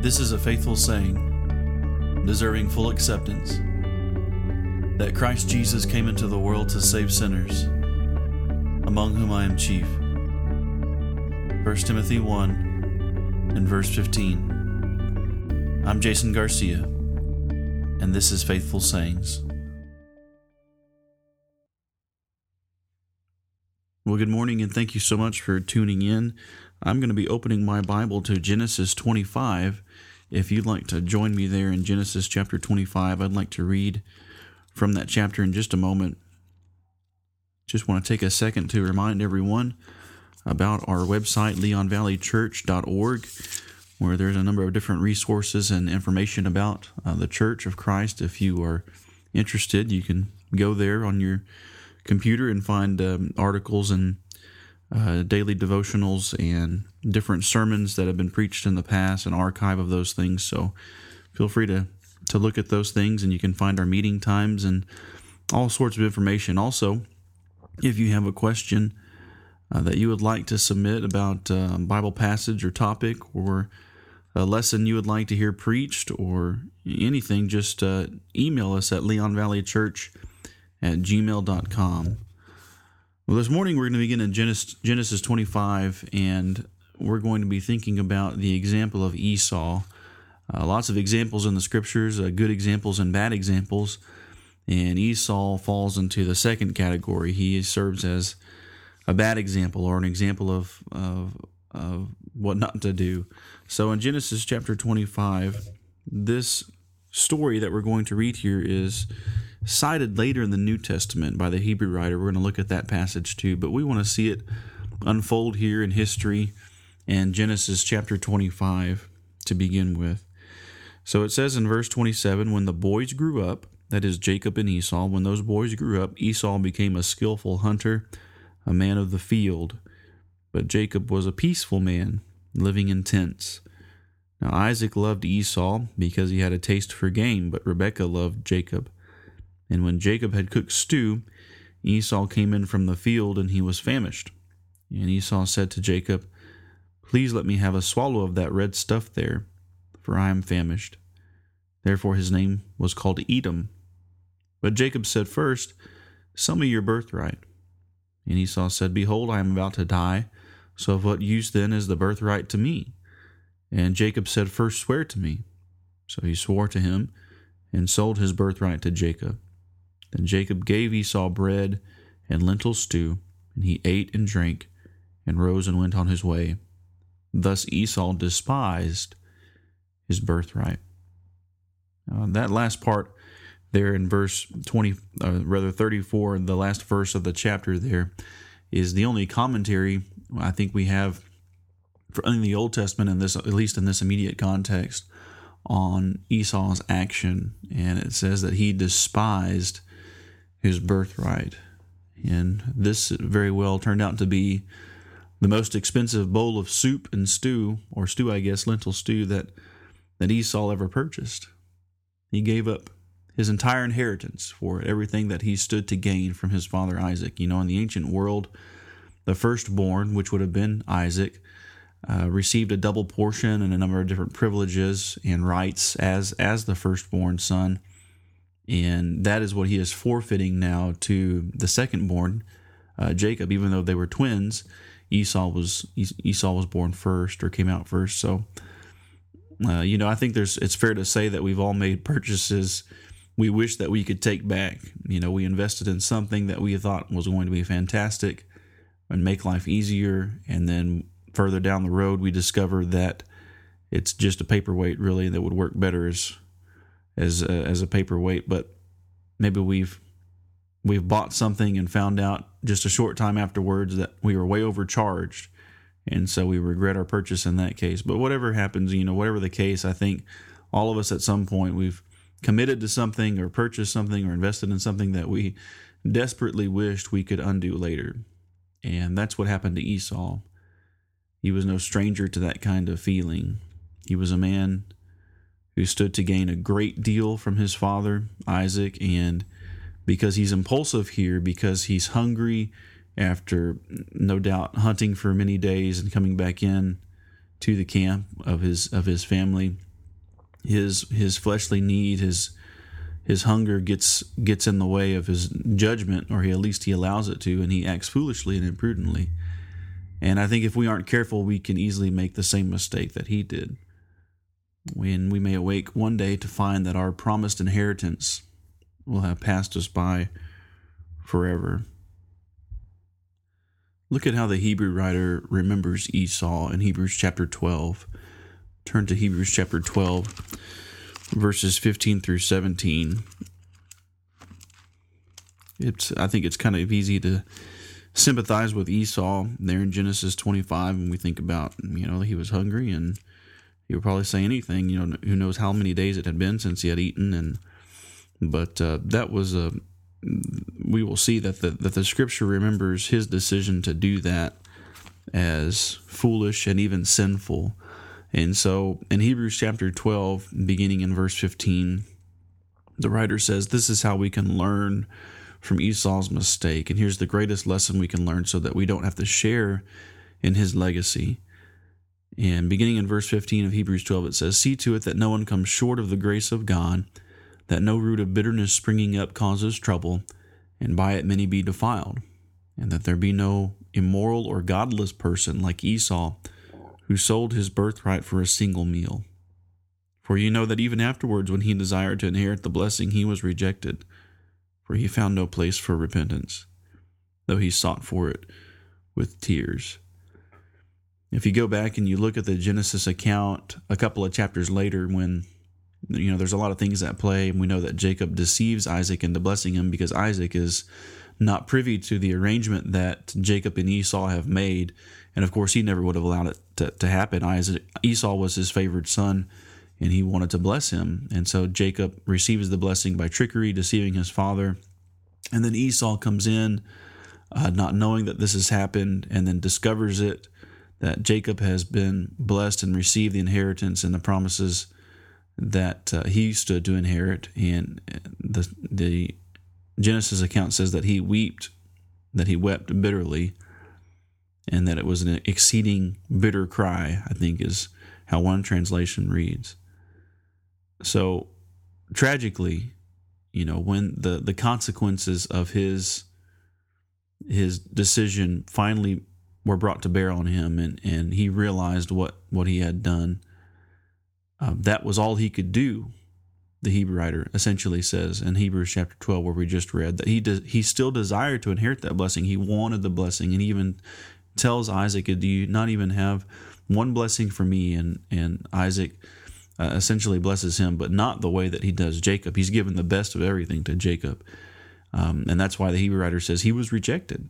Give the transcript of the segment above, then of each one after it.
This is a faithful saying, deserving full acceptance, that Christ Jesus came into the world to save sinners, among whom I am chief. 1 Timothy 1 and verse 15. I'm Jason Garcia, and this is Faithful Sayings. Well, good morning, and thank you so much for tuning in. I'm going to be opening my Bible to Genesis 25. If you'd like to join me there in Genesis chapter 25, I'd like to read from that chapter in just a moment. Just want to take a second to remind everyone about our website, leonvalleychurch.org, where there's a number of different resources and information about uh, the Church of Christ. If you are interested, you can go there on your computer and find um, articles and uh, daily devotionals and different sermons that have been preached in the past, an archive of those things. So feel free to to look at those things, and you can find our meeting times and all sorts of information. Also, if you have a question uh, that you would like to submit about uh, Bible passage or topic or a lesson you would like to hear preached or anything, just uh, email us at leonvalleychurch at gmail.com. Well, this morning we're going to begin in Genesis, Genesis 25, and we're going to be thinking about the example of Esau. Uh, lots of examples in the scriptures, uh, good examples and bad examples, and Esau falls into the second category. He serves as a bad example or an example of, of, of what not to do. So in Genesis chapter 25, this story that we're going to read here is cited later in the New Testament by the Hebrew writer. We're going to look at that passage too, but we want to see it unfold here in history and Genesis chapter 25 to begin with. So it says in verse 27 when the boys grew up, that is Jacob and Esau, when those boys grew up, Esau became a skillful hunter, a man of the field. But Jacob was a peaceful man, living in tents. Now Isaac loved Esau because he had a taste for game, but Rebekah loved Jacob. And when Jacob had cooked stew, Esau came in from the field, and he was famished. And Esau said to Jacob, Please let me have a swallow of that red stuff there, for I am famished. Therefore his name was called Edom. But Jacob said, First, sell me your birthright. And Esau said, Behold, I am about to die, so of what use then is the birthright to me? And Jacob said, First swear to me. So he swore to him, and sold his birthright to Jacob. Then Jacob gave Esau bread and lentil stew, and he ate and drank, and rose and went on his way. Thus Esau despised his birthright. Uh, that last part there in verse 20, uh, rather 34, the last verse of the chapter there, is the only commentary I think we have for, in the Old Testament, in this, at least in this immediate context, on Esau's action. And it says that he despised his birthright. And this very well turned out to be the most expensive bowl of soup and stew, or stew, I guess, lentil stew that, that Esau ever purchased. He gave up his entire inheritance for everything that he stood to gain from his father Isaac. You know, in the ancient world, the firstborn, which would have been Isaac, uh, received a double portion and a number of different privileges and rights as as the firstborn son and that is what he is forfeiting now to the secondborn, uh, Jacob. Even though they were twins, Esau was Esau was born first or came out first. So, uh, you know, I think there's it's fair to say that we've all made purchases we wish that we could take back. You know, we invested in something that we thought was going to be fantastic and make life easier, and then further down the road, we discovered that it's just a paperweight really that would work better as as a, as a paperweight, but maybe we've we've bought something and found out just a short time afterwards that we were way overcharged, and so we regret our purchase in that case. But whatever happens, you know, whatever the case, I think all of us at some point we've committed to something or purchased something or invested in something that we desperately wished we could undo later. And that's what happened to Esau. He was no stranger to that kind of feeling. He was a man who stood to gain a great deal from his father, Isaac, and because he's impulsive here, because he's hungry after no doubt hunting for many days and coming back in to the camp of his of his family, his his fleshly need, his his hunger gets gets in the way of his judgment, or he at least he allows it to, and he acts foolishly and imprudently. And I think if we aren't careful, we can easily make the same mistake that he did. When we may awake one day to find that our promised inheritance will have passed us by forever. Look at how the Hebrew writer remembers Esau in Hebrews chapter 12. Turn to Hebrews chapter 12, verses 15 through 17. It's I think it's kind of easy to sympathize with Esau there in Genesis 25 when we think about, you know, he was hungry and he would probably say anything, you know, who knows how many days it had been since he had eaten and but uh, that was a we will see that the, that the scripture remembers his decision to do that as foolish and even sinful. And so in Hebrews chapter 12, beginning in verse 15, the writer says, This is how we can learn from Esau's mistake. And here's the greatest lesson we can learn so that we don't have to share in his legacy. And beginning in verse 15 of Hebrews 12, it says, See to it that no one comes short of the grace of God that no root of bitterness springing up causes trouble, and by it many be defiled, and that there be no immoral or godless person like Esau, who sold his birthright for a single meal. For you know that even afterwards, when he desired to inherit the blessing, he was rejected, for he found no place for repentance, though he sought for it with tears. If you go back and you look at the Genesis account a couple of chapters later, when you know, there's a lot of things at play. And we know that Jacob deceives Isaac into blessing him because Isaac is not privy to the arrangement that Jacob and Esau have made. And of course, he never would have allowed it to, to happen. Isaac, Esau was his favored son, and he wanted to bless him. And so Jacob receives the blessing by trickery, deceiving his father. And then Esau comes in, uh, not knowing that this has happened, and then discovers it that Jacob has been blessed and received the inheritance and the promises that uh, he stood to inherit, and the the Genesis account says that he wept, that he wept bitterly, and that it was an exceeding bitter cry. I think is how one translation reads. So, tragically, you know, when the the consequences of his his decision finally were brought to bear on him, and and he realized what what he had done um, that was all he could do. The Hebrew writer essentially says in Hebrews chapter 12, where we just read, that he he still desired to inherit that blessing. He wanted the blessing, and even tells Isaac, "Do you not even have one blessing for me?" And and Isaac uh, essentially blesses him, but not the way that he does Jacob. He's given the best of everything to Jacob, um, and that's why the Hebrew writer says he was rejected.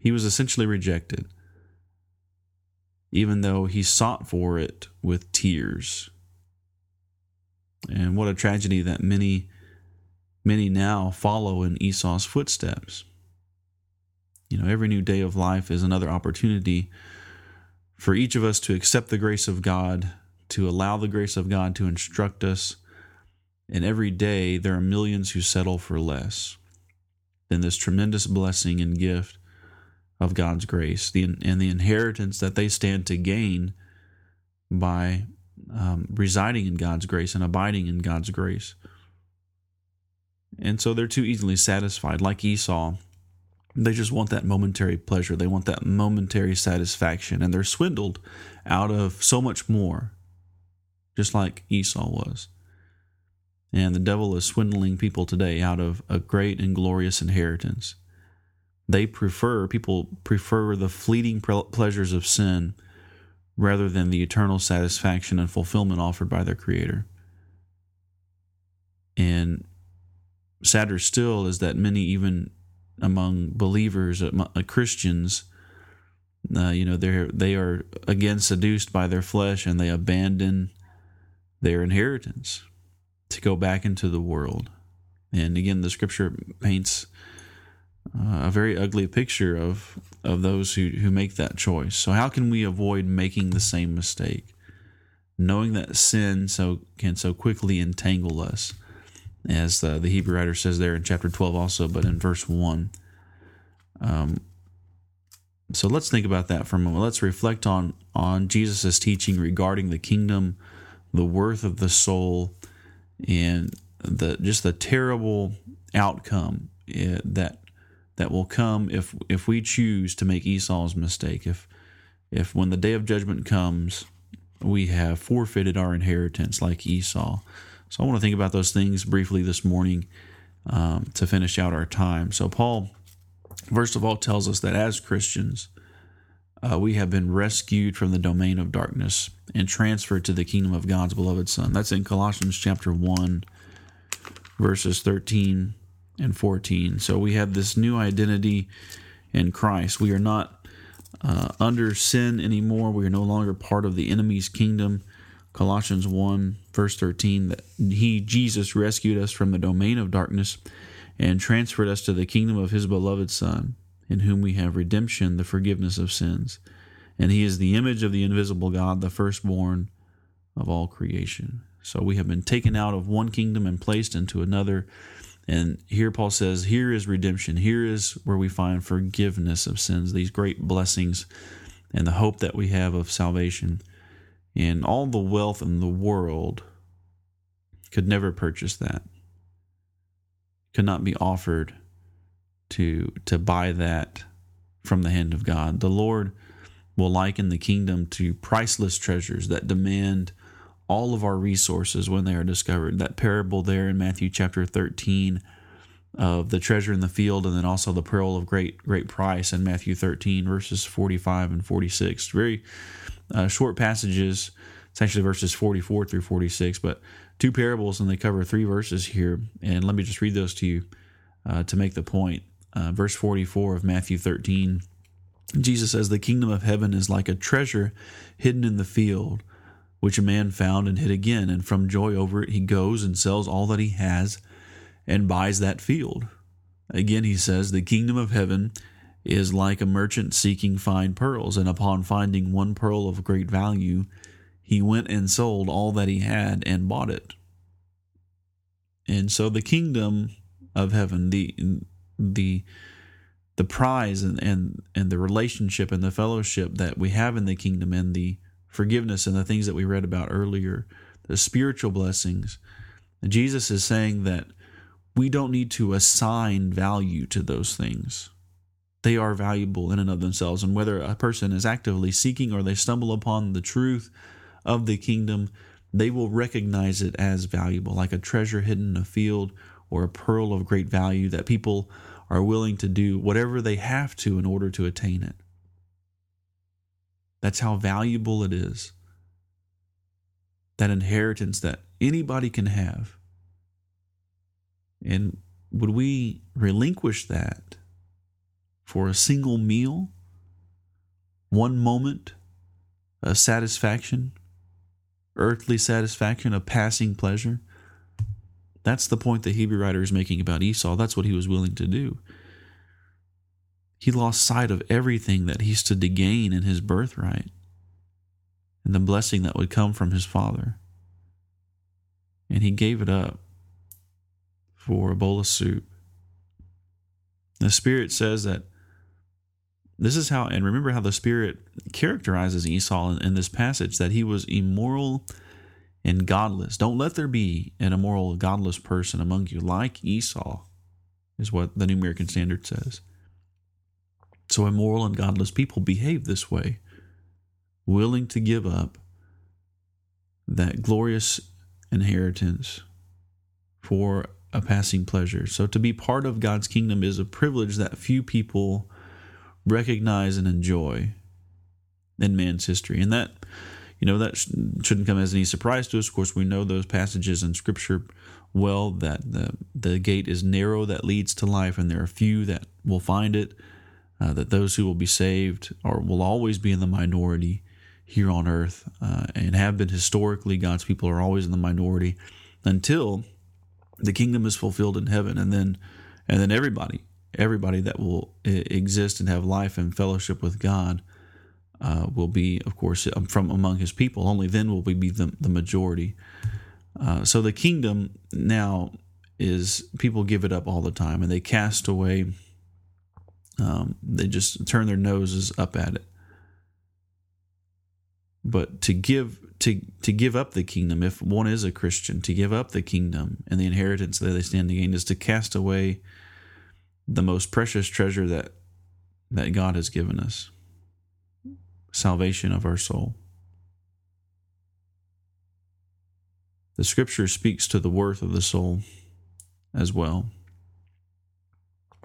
He was essentially rejected, even though he sought for it with tears. And what a tragedy that many, many now follow in Esau's footsteps. You know, every new day of life is another opportunity for each of us to accept the grace of God, to allow the grace of God to instruct us. And every day there are millions who settle for less than this tremendous blessing and gift of God's grace the, and the inheritance that they stand to gain by um, residing in God's grace and abiding in God's grace. And so they're too easily satisfied, like Esau. They just want that momentary pleasure. They want that momentary satisfaction, and they're swindled out of so much more, just like Esau was. And the devil is swindling people today out of a great and glorious inheritance. They prefer, people prefer the fleeting pleasures of sin rather than the eternal satisfaction and fulfillment offered by their Creator. And sadder still is that many, even among believers, uh, Christians, uh, you know, they they are again seduced by their flesh and they abandon their inheritance to go back into the world. And again, the Scripture paints uh, a very ugly picture of of those who, who make that choice. So how can we avoid making the same mistake? Knowing that sin so can so quickly entangle us, as the, the Hebrew writer says there in chapter 12 also, but in verse 1. Um, so let's think about that for a moment. Let's reflect on on Jesus' teaching regarding the kingdom the worth of the soul and the just the terrible outcome eh, that that will come if if we choose to make Esau's mistake. If if when the day of judgment comes, we have forfeited our inheritance like Esau. So I want to think about those things briefly this morning um, to finish out our time. So Paul, first of all, tells us that as Christians, uh, we have been rescued from the domain of darkness and transferred to the kingdom of God's beloved Son. That's in Colossians chapter 1, verses 13 and 14. So we have this new identity in Christ. We are not uh, under sin anymore. We are no longer part of the enemy's kingdom. Colossians 1, verse 13, that he, Jesus, rescued us from the domain of darkness and transferred us to the kingdom of his beloved Son in whom we have redemption, the forgiveness of sins. And he is the image of the invisible God, the firstborn of all creation. So we have been taken out of one kingdom and placed into another. And here Paul says, here is redemption. Here is where we find forgiveness of sins, these great blessings and the hope that we have of salvation. And all the wealth in the world could never purchase that, could not be offered to to buy that from the hand of God. The Lord will liken the kingdom to priceless treasures that demand all of our resources when they are discovered. That parable there in Matthew chapter 13 of the treasure in the field and then also the pearl of great great price in Matthew 13 verses 45 and 46. Very uh, short passages. It's actually verses 44 through 46, but two parables and they cover three verses here. And let me just read those to you uh, to make the point uh, verse 44 of Matthew 13. Jesus says, The kingdom of heaven is like a treasure hidden in the field, which a man found and hid again. And from joy over it, he goes and sells all that he has and buys that field. Again, he says, The kingdom of heaven is like a merchant seeking fine pearls. And upon finding one pearl of great value, he went and sold all that he had and bought it. And so the kingdom of heaven, the the the prize and, and and the relationship and the fellowship that we have in the kingdom and the forgiveness and the things that we read about earlier, the spiritual blessings. Jesus is saying that we don't need to assign value to those things. They are valuable in and of themselves. And whether a person is actively seeking or they stumble upon the truth of the kingdom, they will recognize it as valuable, like a treasure hidden in a field or a pearl of great value that people are willing to do whatever they have to in order to attain it. That's how valuable it is. That inheritance that anybody can have. And would we relinquish that for a single meal, one moment, a satisfaction, earthly satisfaction, a passing pleasure? That's the point the Hebrew writer is making about Esau. That's what he was willing to do. He lost sight of everything that he stood to gain in his birthright and the blessing that would come from his father. And he gave it up for a bowl of soup. The Spirit says that this is how, and remember how the Spirit characterizes Esau in, in this passage that he was immoral and godless. Don't let there be an immoral, godless person among you like Esau, is what the New American Standard says. So immoral and godless people behave this way, willing to give up that glorious inheritance for a passing pleasure. So to be part of God's kingdom is a privilege that few people recognize and enjoy in man's history. And that you know, that shouldn't come as any surprise to us. Of course, we know those passages in Scripture well that the, the gate is narrow that leads to life, and there are few that will find it. Uh, that those who will be saved or will always be in the minority here on earth uh, and have been historically. God's people are always in the minority until the kingdom is fulfilled in heaven, and then and then everybody, everybody that will exist and have life and fellowship with God uh, will be, of course, um, from among his people. Only then will we be the, the majority. Uh, so the kingdom now is people give it up all the time and they cast away, um, they just turn their noses up at it. but to give to to give up the kingdom if one is a christian to give up the kingdom and the inheritance that they stand to gain is to cast away the most precious treasure that that god has given us salvation of our soul the scripture speaks to the worth of the soul as well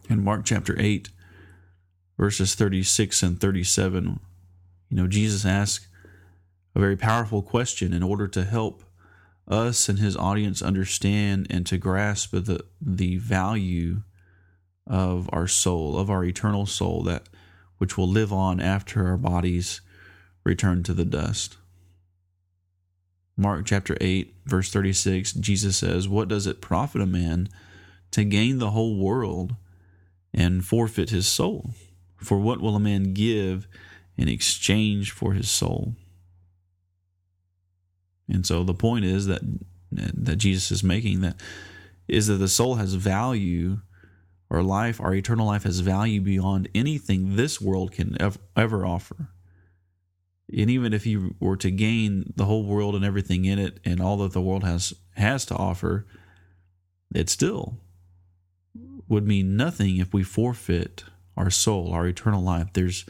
in mark chapter 8 verses 36 and 37 you know jesus asks a very powerful question in order to help us and his audience understand and to grasp the the value of our soul, of our eternal soul that which will live on after our bodies return to the dust. Mark chapter 8 verse 36 Jesus says, "What does it profit a man to gain the whole world and forfeit his soul? For what will a man give in exchange for his soul?" And so the point is that that Jesus is making that is that the soul has value our life, our eternal life has value beyond anything this world can ever, ever offer. And even if you were to gain the whole world and everything in it and all that the world has has to offer, it still would mean nothing if we forfeit our soul, our eternal life. There's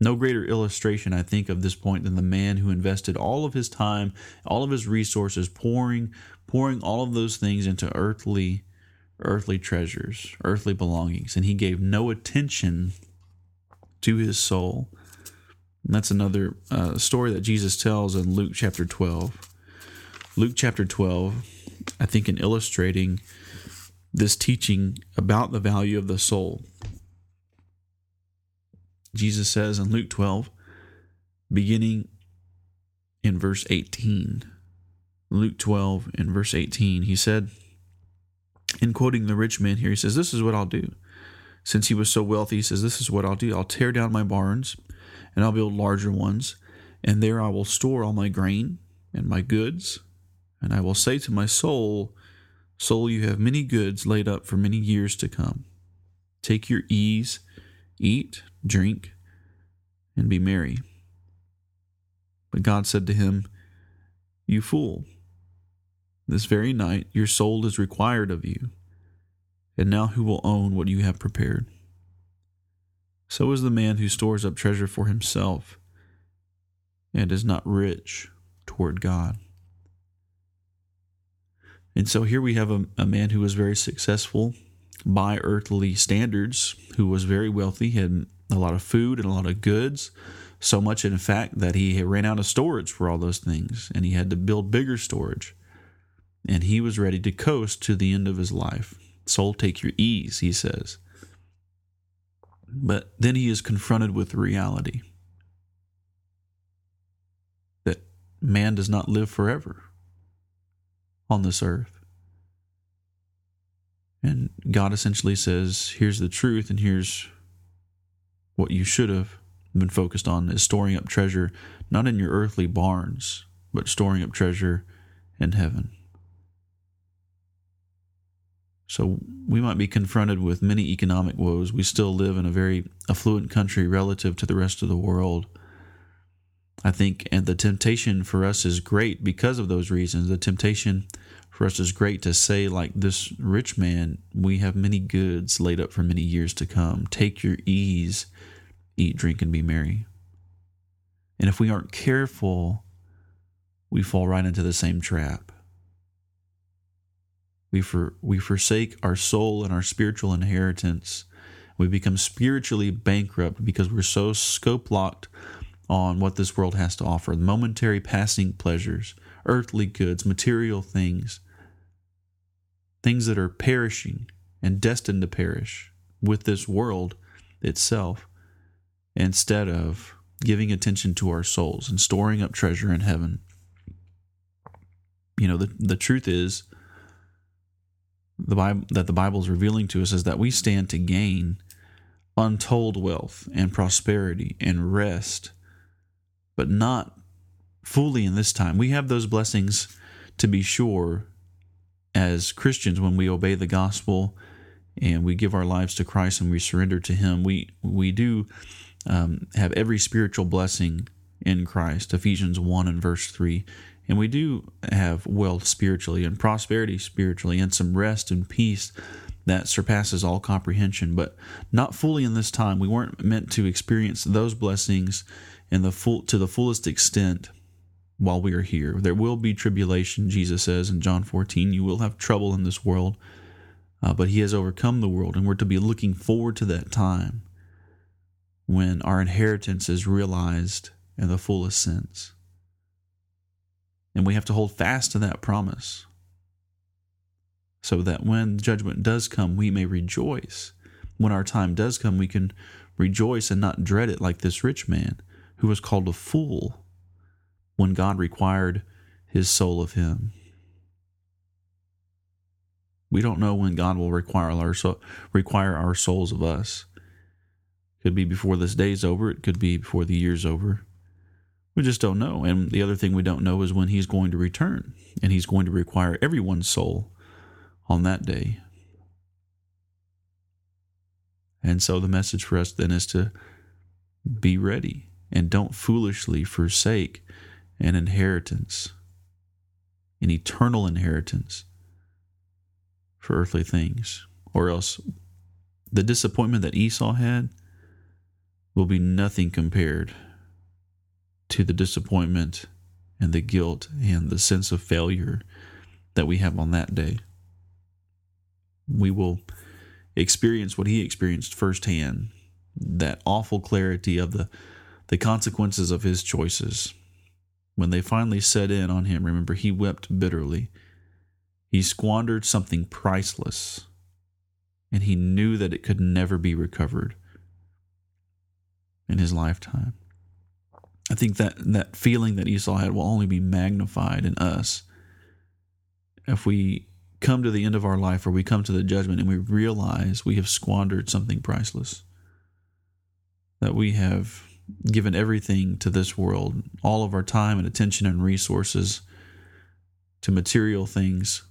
no greater illustration, I think, of this point than the man who invested all of his time, all of his resources, pouring, pouring all of those things into earthly, earthly treasures, earthly belongings, and he gave no attention to his soul. And that's another uh, story that Jesus tells in Luke chapter 12. Luke chapter 12, I think, in illustrating this teaching about the value of the soul. Jesus says in Luke 12, beginning in verse 18. Luke 12 in verse 18, he said, in quoting the rich man here, he says, This is what I'll do. Since he was so wealthy, he says, This is what I'll do. I'll tear down my barns and I'll build larger ones, and there I will store all my grain and my goods. And I will say to my soul, Soul, you have many goods laid up for many years to come. Take your ease, eat, drink, and be merry. But God said to him, You fool, this very night your soul is required of you, and now who will own what you have prepared? So is the man who stores up treasure for himself and is not rich toward God. And so here we have a, a man who was very successful by earthly standards, who was very wealthy, had a lot of food and a lot of goods. So much, in fact, that he ran out of storage for all those things and he had to build bigger storage. And he was ready to coast to the end of his life. Soul, take your ease, he says. But then he is confronted with reality that man does not live forever on this earth. And God essentially says, here's the truth, and here's what you should have been focused on is storing up treasure, not in your earthly barns, but storing up treasure in heaven. So we might be confronted with many economic woes. We still live in a very affluent country relative to the rest of the world. I think, and the temptation for us is great because of those reasons. The temptation for us is great to say, like this rich man, we have many goods laid up for many years to come. Take your ease, eat, drink, and be merry. And if we aren't careful, we fall right into the same trap. We, for, we forsake our soul and our spiritual inheritance. We become spiritually bankrupt because we're so scope locked on what this world has to offer momentary passing pleasures, earthly goods, material things, things that are perishing and destined to perish with this world itself, instead of giving attention to our souls and storing up treasure in heaven. You know, the, the truth is, the Bible that the Bible is revealing to us is that we stand to gain untold wealth and prosperity and rest, but not fully in this time. We have those blessings to be sure as Christians when we obey the gospel and we give our lives to Christ and we surrender to Him. We we do um, have every spiritual blessing in Christ, Ephesians 1 and verse 3. And we do have wealth spiritually and prosperity spiritually and some rest and peace that surpasses all comprehension, but not fully in this time. We weren't meant to experience those blessings in the full to the fullest extent while we are here. There will be tribulation, Jesus says in John 14. You will have trouble in this world, uh, but He has overcome the world, and we're to be looking forward to that time when our inheritance is realized in the fullest sense. And we have to hold fast to that promise so that when judgment does come, we may rejoice. When our time does come, we can rejoice and not dread it like this rich man who was called a fool when God required his soul of him. We don't know when God will require our, so, require our souls of us. Could be before this day's over, it could be before the year's over. We just don't know. And the other thing we don't know is when he's going to return. And he's going to require everyone's soul on that day. And so the message for us then is to be ready and don't foolishly forsake an inheritance, an eternal inheritance for earthly things, or else the disappointment that Esau had will be nothing compared to the disappointment and the guilt and the sense of failure that we have on that day we will experience what he experienced firsthand that awful clarity of the, the consequences of his choices. When they finally set in on him, remember, he wept bitterly. He squandered something priceless, and he knew that it could never be recovered in his lifetime. I think that that feeling that Esau had will only be magnified in us if we come to the end of our life or we come to the judgment and we realize we have squandered something priceless, that we have given everything to this world, all of our time and attention and resources to material things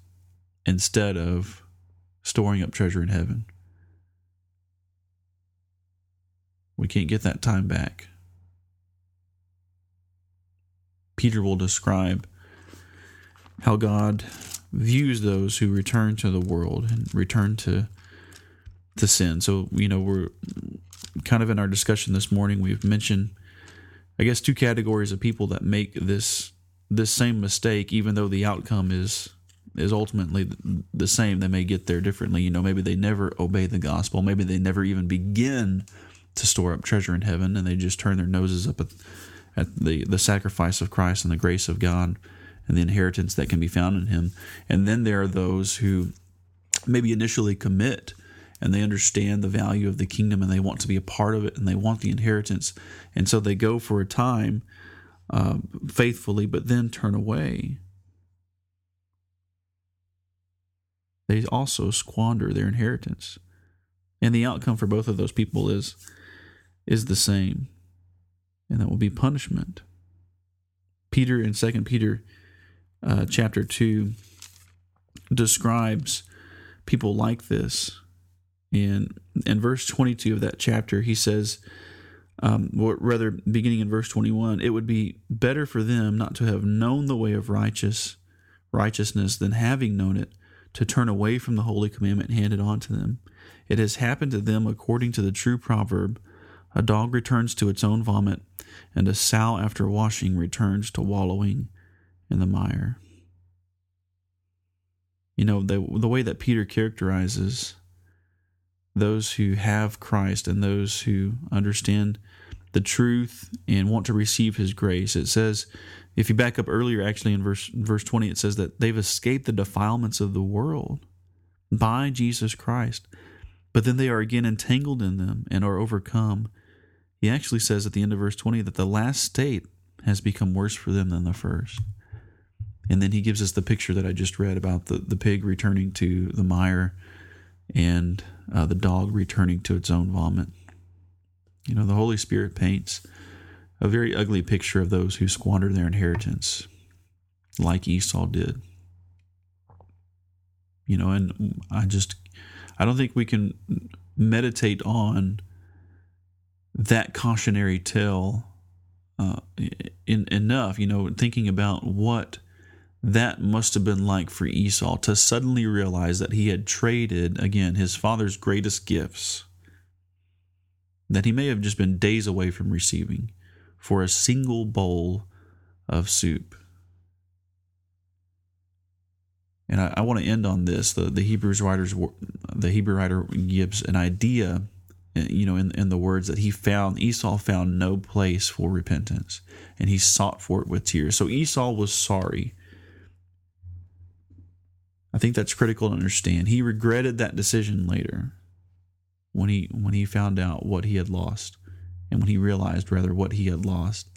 instead of storing up treasure in heaven. We can't get that time back. Peter will describe how God views those who return to the world and return to to sin. So, you know, we're kind of in our discussion this morning, we've mentioned I guess two categories of people that make this this same mistake even though the outcome is is ultimately the same. They may get there differently. You know, maybe they never obey the gospel. Maybe they never even begin to store up treasure in heaven and they just turn their noses up at, at the, the sacrifice of Christ and the grace of God and the inheritance that can be found in him. And then there are those who maybe initially commit and they understand the value of the kingdom and they want to be a part of it and they want the inheritance. And so they go for a time uh, faithfully, but then turn away. They also squander their inheritance. And the outcome for both of those people is is the same. And that will be punishment. Peter in Second Peter uh, chapter 2 describes people like this. In, in verse 22 of that chapter, he says, um, or rather, beginning in verse 21, it would be better for them not to have known the way of righteous righteousness than having known it to turn away from the holy commandment handed on to them. It has happened to them according to the true proverb a dog returns to its own vomit, and a sow after washing returns to wallowing in the mire. You know, the, the way that Peter characterizes those who have Christ and those who understand the truth and want to receive his grace. It says, if you back up earlier, actually in verse verse 20, it says that they've escaped the defilements of the world by Jesus Christ, but then they are again entangled in them and are overcome. He actually says at the end of verse 20 that the last state has become worse for them than the first. And then he gives us the picture that I just read about the, the pig returning to the mire and uh, the dog returning to its own vomit. You know, the Holy Spirit paints a very ugly picture of those who squander their inheritance, like Esau did. You know, and I just, I don't think we can meditate on that cautionary tale uh, in, enough, you know, thinking about what that must have been like for Esau to suddenly realize that he had traded, again, his father's greatest gifts that he may have just been days away from receiving for a single bowl of soup. And I, I want to end on this. The, the Hebrews writers, the Hebrew writer gives an idea, eh, you know, in, in the words that he found, Esau found no place for repentance and he sought for it with tears. So Esau was sorry. I think that's critical to understand. He regretted that decision later when he when he found out what he had lost and when he realized rather what he had lost.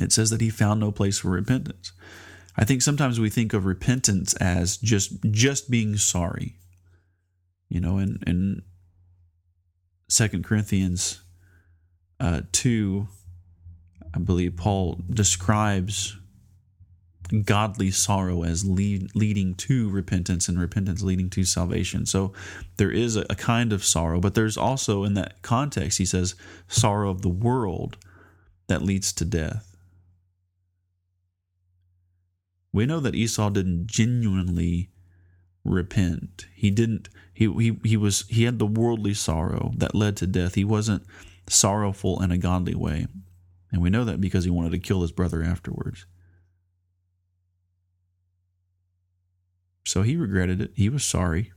It says that he found no place for repentance. I think sometimes we think of repentance as just just being sorry. You know, in in Second Corinthians uh, two, I believe Paul describes godly sorrow as lead, leading to repentance and repentance leading to salvation. So there is a, a, kind of sorrow, but there's also in that context, he says, sorrow of the world that leads to death we know that Esau didn't genuinely repent. He didn't he he he was he had the worldly sorrow that led to death. He wasn't sorrowful in a godly way. And we know that because he wanted to kill his brother afterwards. So he regretted it. He was sorry.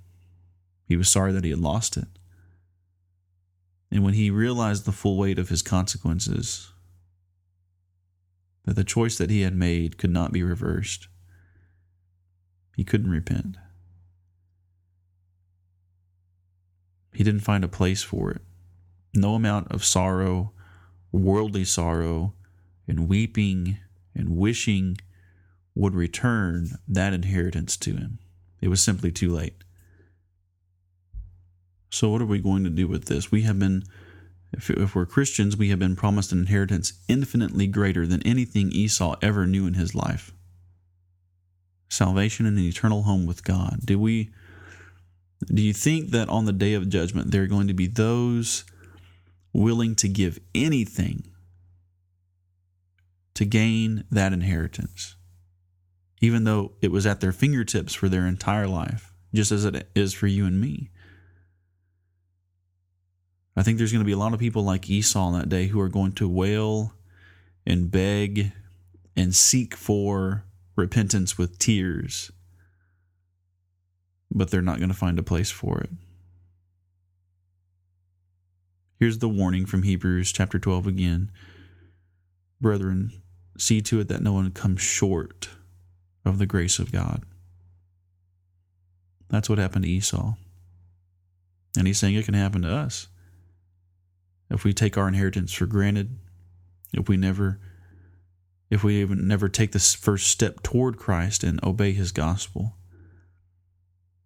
He was sorry that he had lost it. And when he realized the full weight of his consequences, that the choice that he had made could not be reversed. He couldn't repent. He didn't find a place for it. No amount of sorrow, worldly sorrow, and weeping and wishing would return that inheritance to him. It was simply too late. So, what are we going to do with this? We have been if, if we're Christians, we have been promised an inheritance infinitely greater than anything Esau ever knew in his life salvation and an eternal home with God. Do we do you think that on the day of judgment there are going to be those willing to give anything to gain that inheritance? Even though it was at their fingertips for their entire life, just as it is for you and me. I think there's going to be a lot of people like Esau on that day who are going to wail and beg and seek for repentance with tears, but they're not going to find a place for it. Here's the warning from Hebrews chapter 12 again. Brethren, see to it that no one comes short of the grace of God. That's what happened to Esau. And he's saying it can happen to us if we take our inheritance for granted, if we never if we even never take this first step toward Christ and obey his gospel.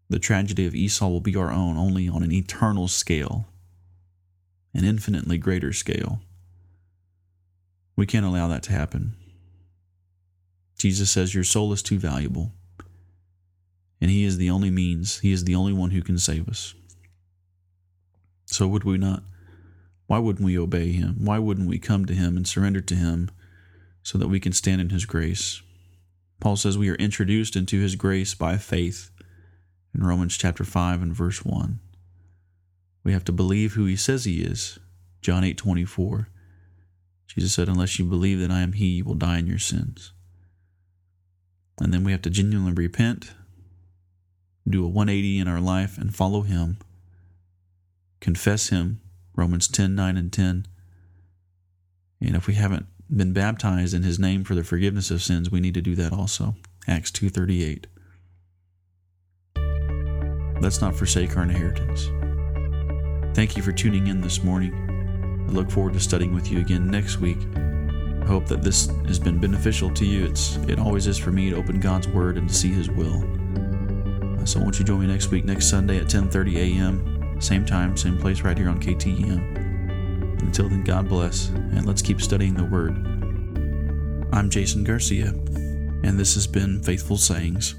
The tragedy of Esau will be our own only on an eternal scale, an infinitely greater scale. We can't allow that to happen. Jesus says, Your soul is too valuable, and He is the only means, He is the only one who can save us. So, would we not why wouldn't we obey him? Why wouldn't we come to him and surrender to him so that we can stand in his grace? Paul says we are introduced into his grace by faith in Romans chapter 5 and verse 1. We have to believe who he says he is. John 8 24. Jesus said, Unless you believe that I am he, you will die in your sins. And then we have to genuinely repent, do a 180 in our life, and follow him, confess him Romans 10 9 and 10. And if we haven't been baptized in his name for the forgiveness of sins, we need to do that also. Acts 2:38. Let's not forsake our inheritance. Thank you for tuning in this morning. I look forward to studying with you again next week. I hope that this has been beneficial to you. It's it always is for me to open God's word and to see his will. Uh, so won't you join me next week, next Sunday at 10:30 a.m. Same time, same place, right here on KTEM. Until then, God bless, and let's keep studying the Word. I'm Jason Garcia, and this has been Faithful Sayings.